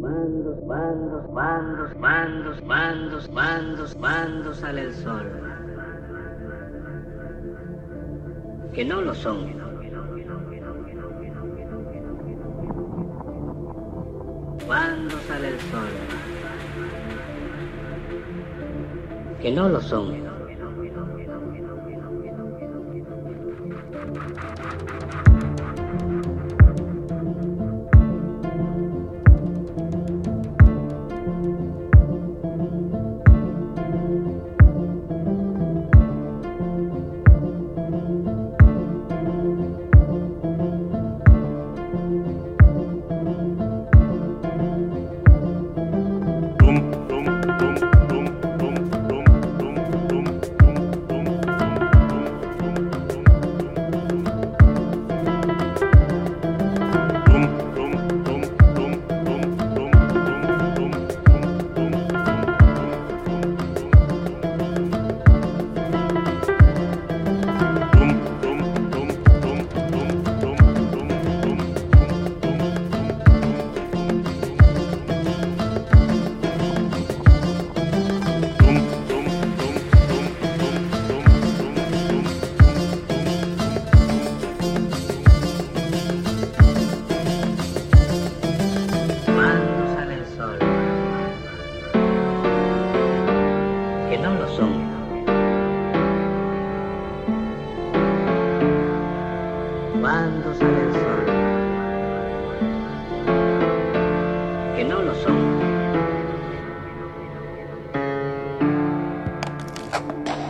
mandos, mandos, mandos, mandos, mandos, mandos, mandos al el sol. Que no lo son. Mandos al el sol. Que no lo son.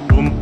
Boom.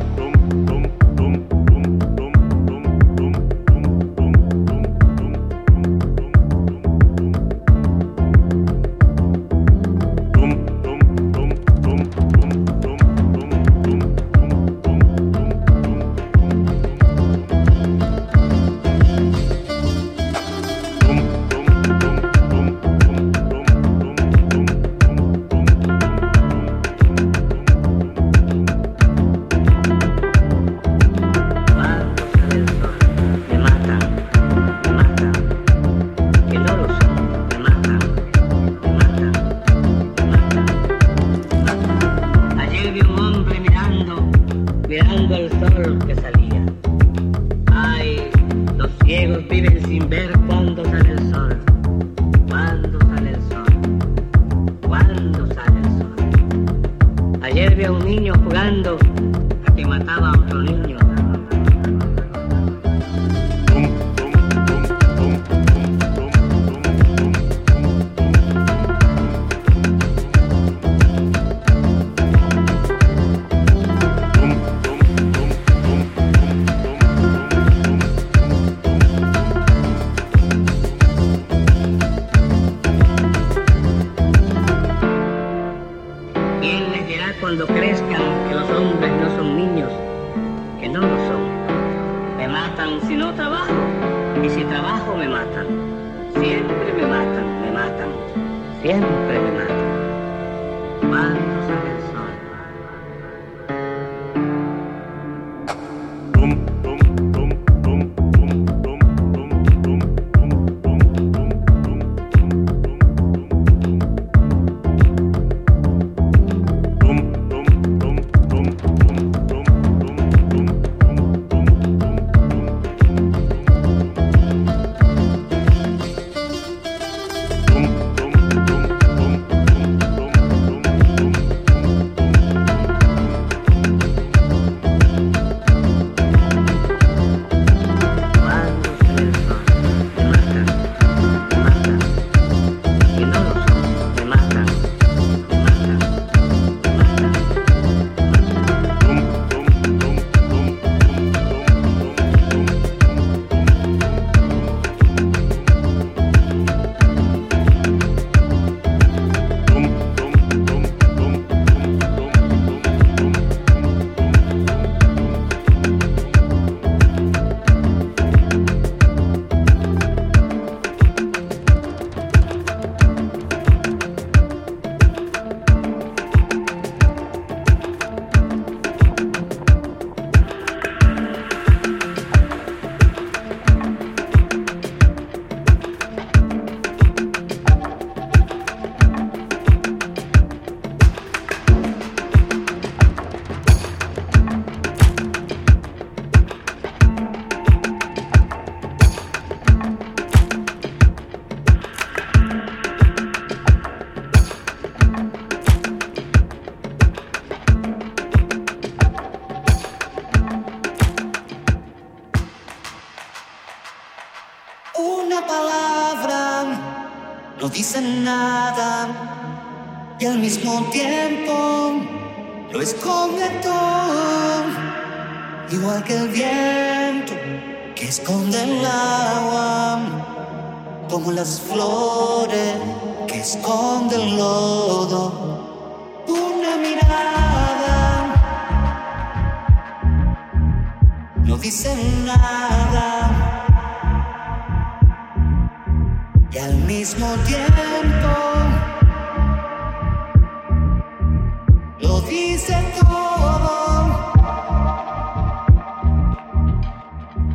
Como las flores que esconden el lodo. Una mirada. No dice nada. Y al mismo tiempo lo dice todo,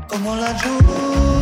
como la lluvia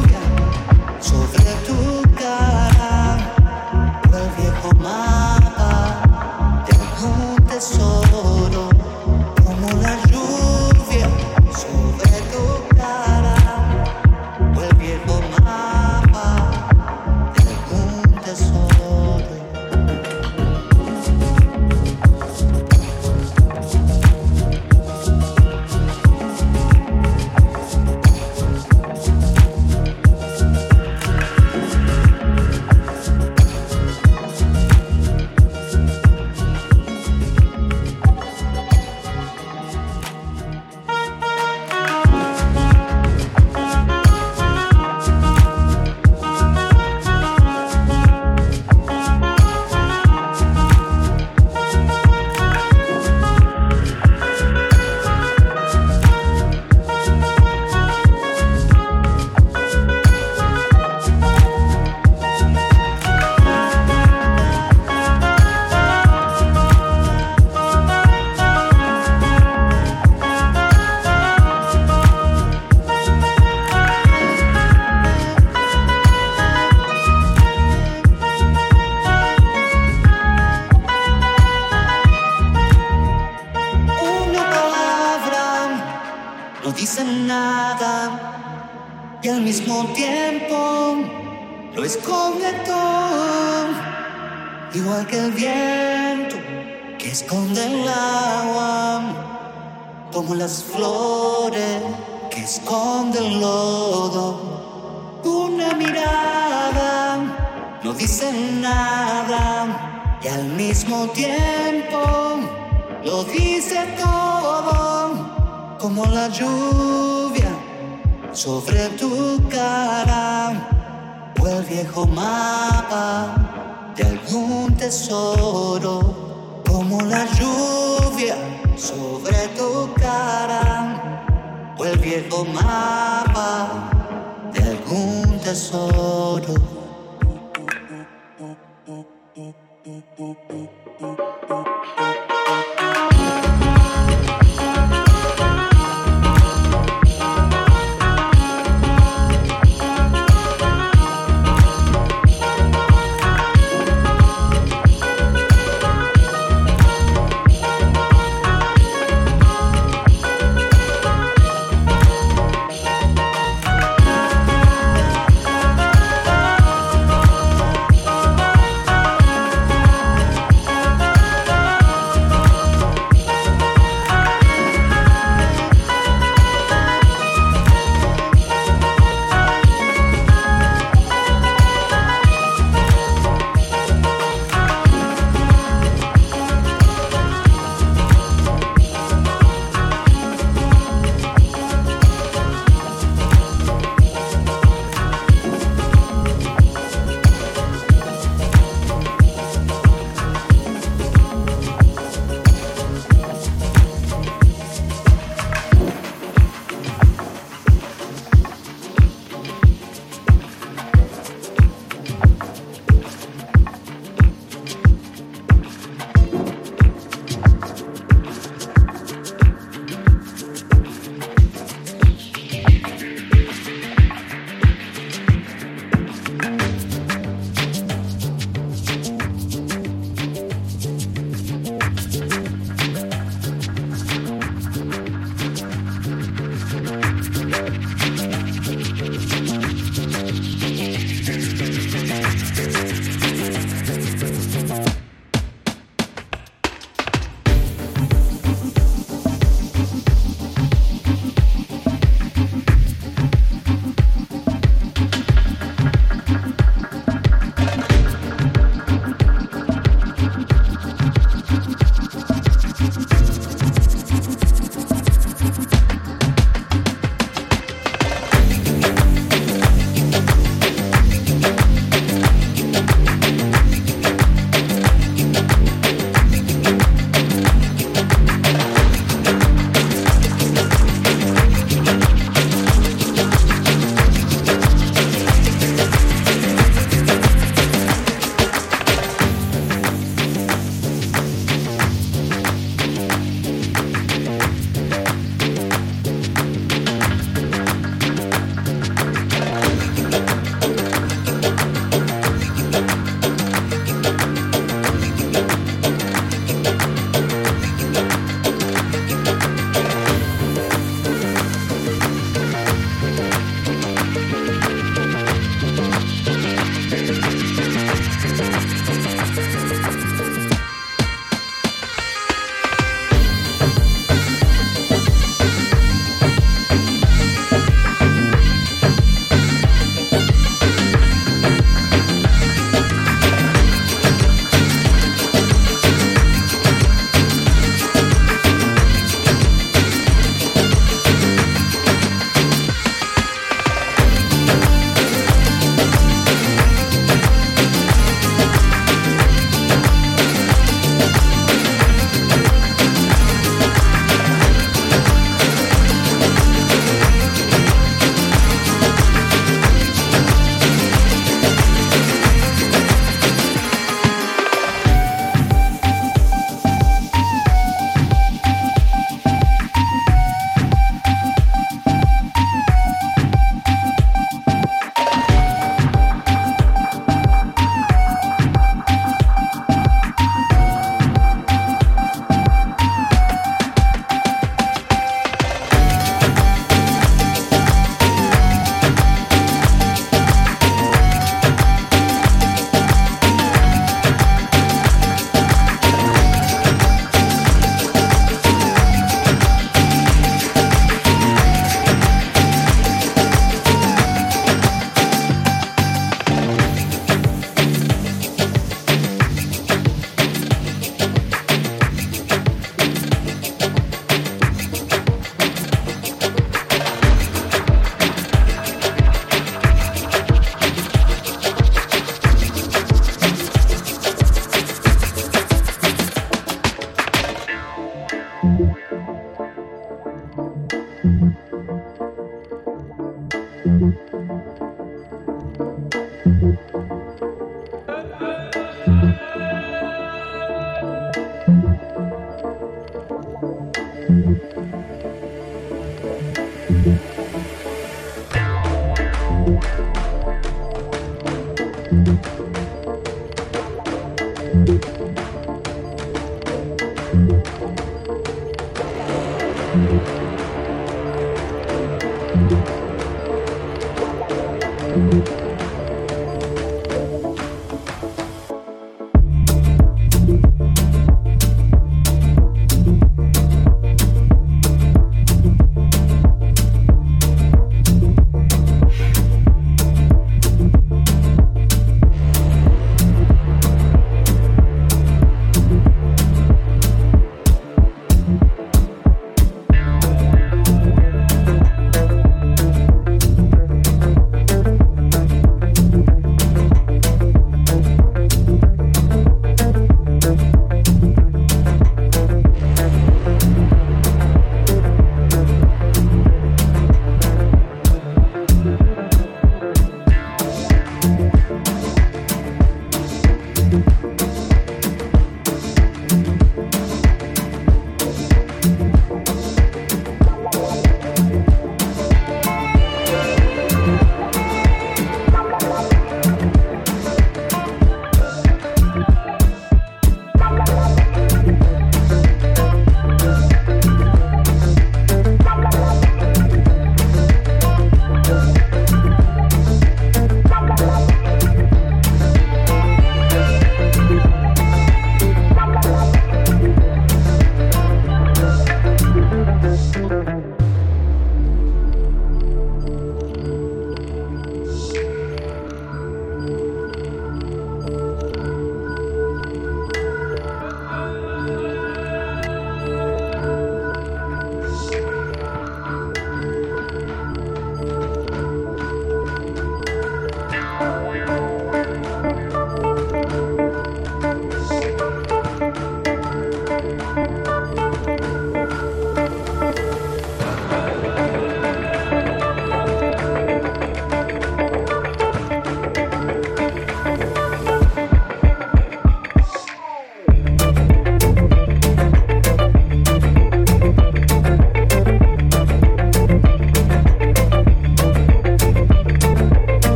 no dice nada. Y al mismo tiempo lo esconde todo, igual que el viento que esconde el agua, como las flores que esconden el lodo. Una mirada no dice nada. Y al mismo tiempo lo dice todo, como la lluvia sobre tu cara o el viejo mapa de algún tesoro, como la lluvia sobre tu cara o el viejo mapa de algún tesoro.